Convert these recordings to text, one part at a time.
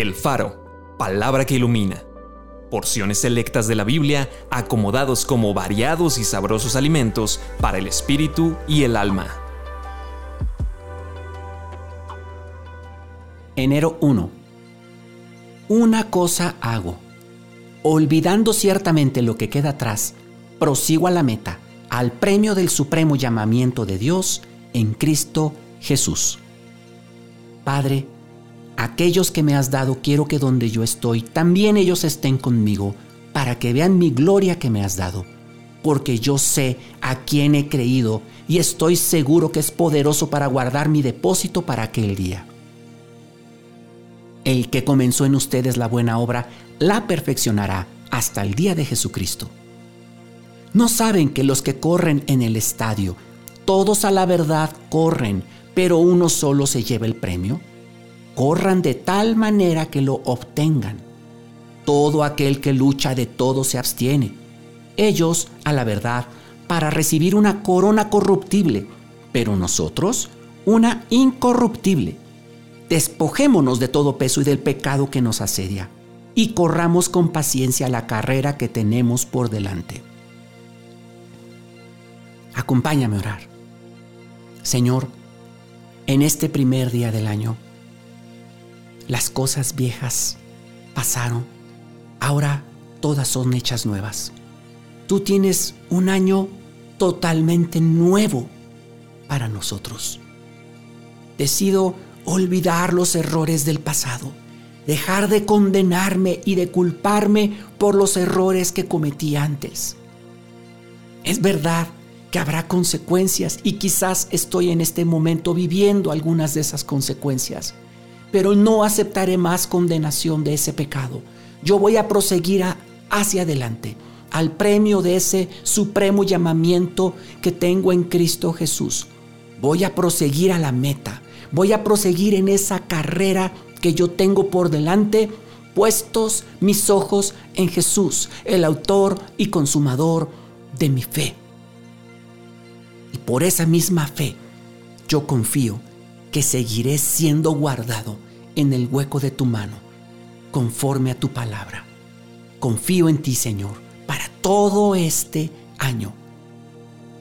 El Faro, palabra que ilumina. Porciones selectas de la Biblia acomodados como variados y sabrosos alimentos para el espíritu y el alma. Enero 1. Una cosa hago. Olvidando ciertamente lo que queda atrás, prosigo a la meta, al premio del supremo llamamiento de Dios en Cristo Jesús. Padre, aquellos que me has dado quiero que donde yo estoy, también ellos estén conmigo, para que vean mi gloria que me has dado, porque yo sé a quién he creído y estoy seguro que es poderoso para guardar mi depósito para aquel día. El que comenzó en ustedes la buena obra, la perfeccionará hasta el día de Jesucristo. ¿No saben que los que corren en el estadio, todos a la verdad corren, pero uno solo se lleva el premio? Corran de tal manera que lo obtengan. Todo aquel que lucha de todo se abstiene. Ellos, a la verdad, para recibir una corona corruptible, pero nosotros una incorruptible. Despojémonos de todo peso y del pecado que nos asedia, y corramos con paciencia la carrera que tenemos por delante. Acompáñame a orar. Señor, en este primer día del año, las cosas viejas pasaron, ahora todas son hechas nuevas. Tú tienes un año totalmente nuevo para nosotros. Decido olvidar los errores del pasado, dejar de condenarme y de culparme por los errores que cometí antes. Es verdad que habrá consecuencias y quizás estoy en este momento viviendo algunas de esas consecuencias, pero no aceptaré más condenación de ese pecado. Yo voy a proseguir hacia adelante al premio de ese supremo llamamiento que tengo en Cristo Jesús. Voy a proseguir a la meta, voy a proseguir en esa carrera que yo tengo por delante, puestos mis ojos en Jesús, el autor y consumador de mi fe. Y por esa misma fe, yo confío que seguiré siendo guardado en el hueco de tu mano, conforme a tu palabra. Confío en ti, Señor, para todo este año.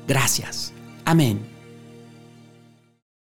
Gracias. Amén